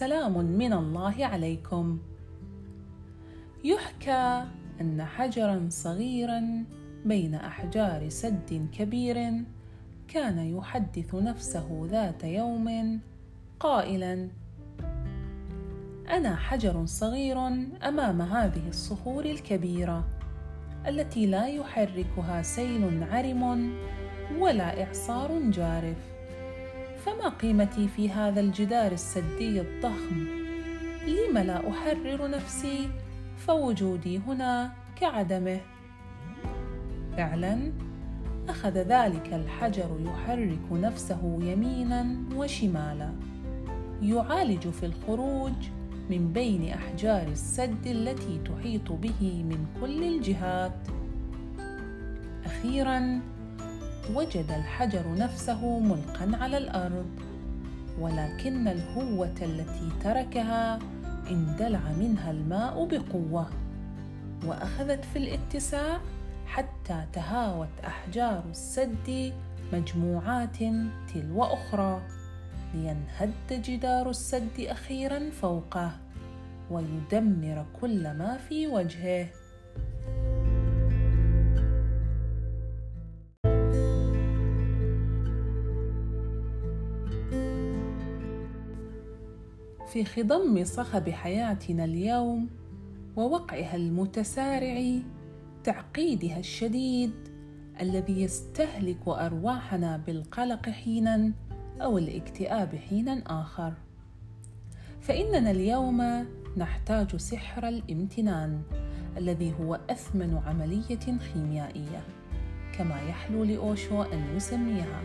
سلام من الله عليكم. يحكى أن حجرا صغيرا بين أحجار سد كبير كان يحدث نفسه ذات يوم قائلا أنا حجر صغير أمام هذه الصخور الكبيرة التي لا يحركها سيل عرم ولا إعصار جارف. فما قيمتي في هذا الجدار السدي الضخم؟ لم لا أحرر نفسي فوجودي هنا كعدمه. فعلا أخذ ذلك الحجر يحرك نفسه يمينا وشمالا. يعالج في الخروج من بين أحجار السد التي تحيط به من كل الجهات. أخيرا وجد الحجر نفسه ملقا على الأرض ولكن الهوة التي تركها اندلع منها الماء بقوة وأخذت في الاتساع حتى تهاوت أحجار السد مجموعات تلو أخرى لينهد جدار السد أخيرا فوقه ويدمر كل ما في وجهه. في خضم صخب حياتنا اليوم ووقعها المتسارع تعقيدها الشديد الذي يستهلك أرواحنا بالقلق حينا أو الاكتئاب حينا آخر. فإننا اليوم نحتاج سحر الامتنان الذي هو أثمن عملية خيميائية كما يحلو لأوشو أن يسميها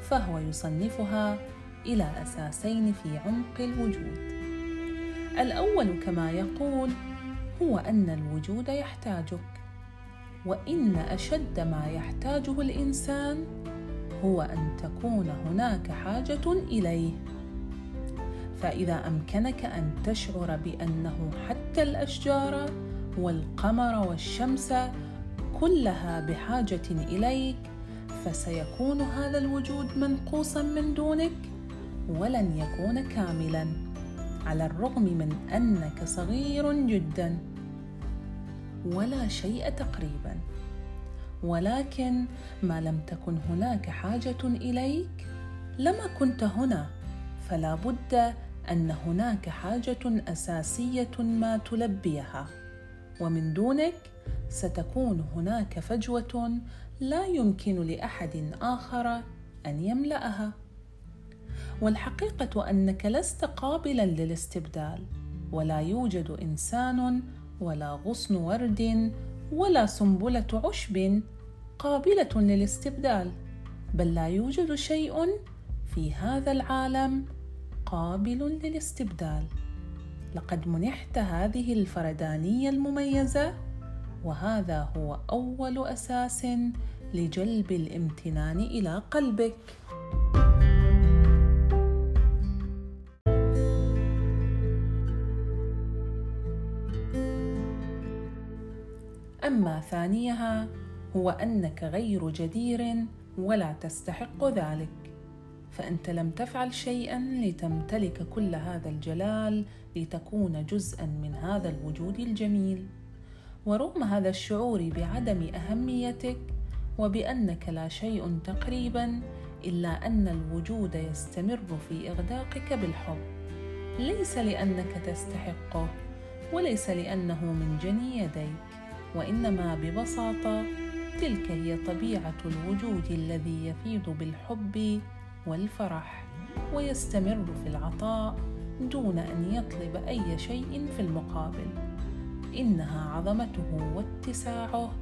فهو يصنفها إلى أساسين في عمق الوجود. الأول كما يقول هو أن الوجود يحتاجك. وإن أشد ما يحتاجه الإنسان هو أن تكون هناك حاجة إليه. فإذا أمكنك أن تشعر بأنه حتى الأشجار والقمر والشمس كلها بحاجة إليك فسيكون هذا الوجود منقوصا من دونك. ولن يكون كاملا على الرغم من أنك صغير جدا. ولا شيء تقريبا. ولكن ما لم تكن هناك حاجة إليك لما كنت هنا فلا بد أن هناك حاجة أساسية ما تلبيها. ومن دونك ستكون هناك فجوة لا يمكن لأحد آخر أن يملأها. والحقيقة أنك لست قابلا للاستبدال ولا يوجد إنسان ولا غصن ورد ولا سنبلة عشب قابلة للاستبدال بل لا يوجد شيء في هذا العالم قابل للاستبدال. لقد منحت هذه الفردانية المميزة وهذا هو أول أساس لجلب الامتنان إلى قلبك. أما ثانيها هو أنك غير جدير ولا تستحق ذلك. فأنت لم تفعل شيئا لتمتلك كل هذا الجلال لتكون جزءا من هذا الوجود الجميل. ورغم هذا الشعور بعدم أهميتك وبأنك لا شيء تقريبا إلا أن الوجود يستمر في إغداقك بالحب. ليس لأنك تستحقه وليس لأنه من جني يديك. وإنما ببساطة تلك هي طبيعة الوجود الذي يفيض بالحب والفرح ويستمر في العطاء دون أن يطلب أي شيء في المقابل. إنها عظمته واتساعه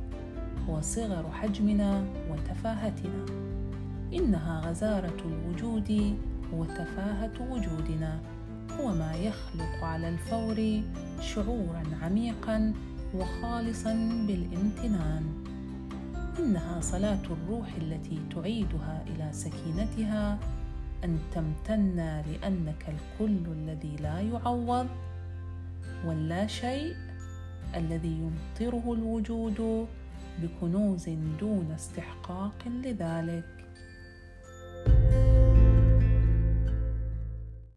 وصغر حجمنا وتفاهتنا. إنها غزارة الوجود وتفاهة وجودنا. هو ما يخلق على الفور شعورا عميقا وخالصا بالامتنان إنها صلاة الروح التي تعيدها إلى سكينتها أن تمتن لأنك الكل الذي لا يعوض واللا شيء الذي يمطره الوجود بكنوز دون استحقاق لذلك.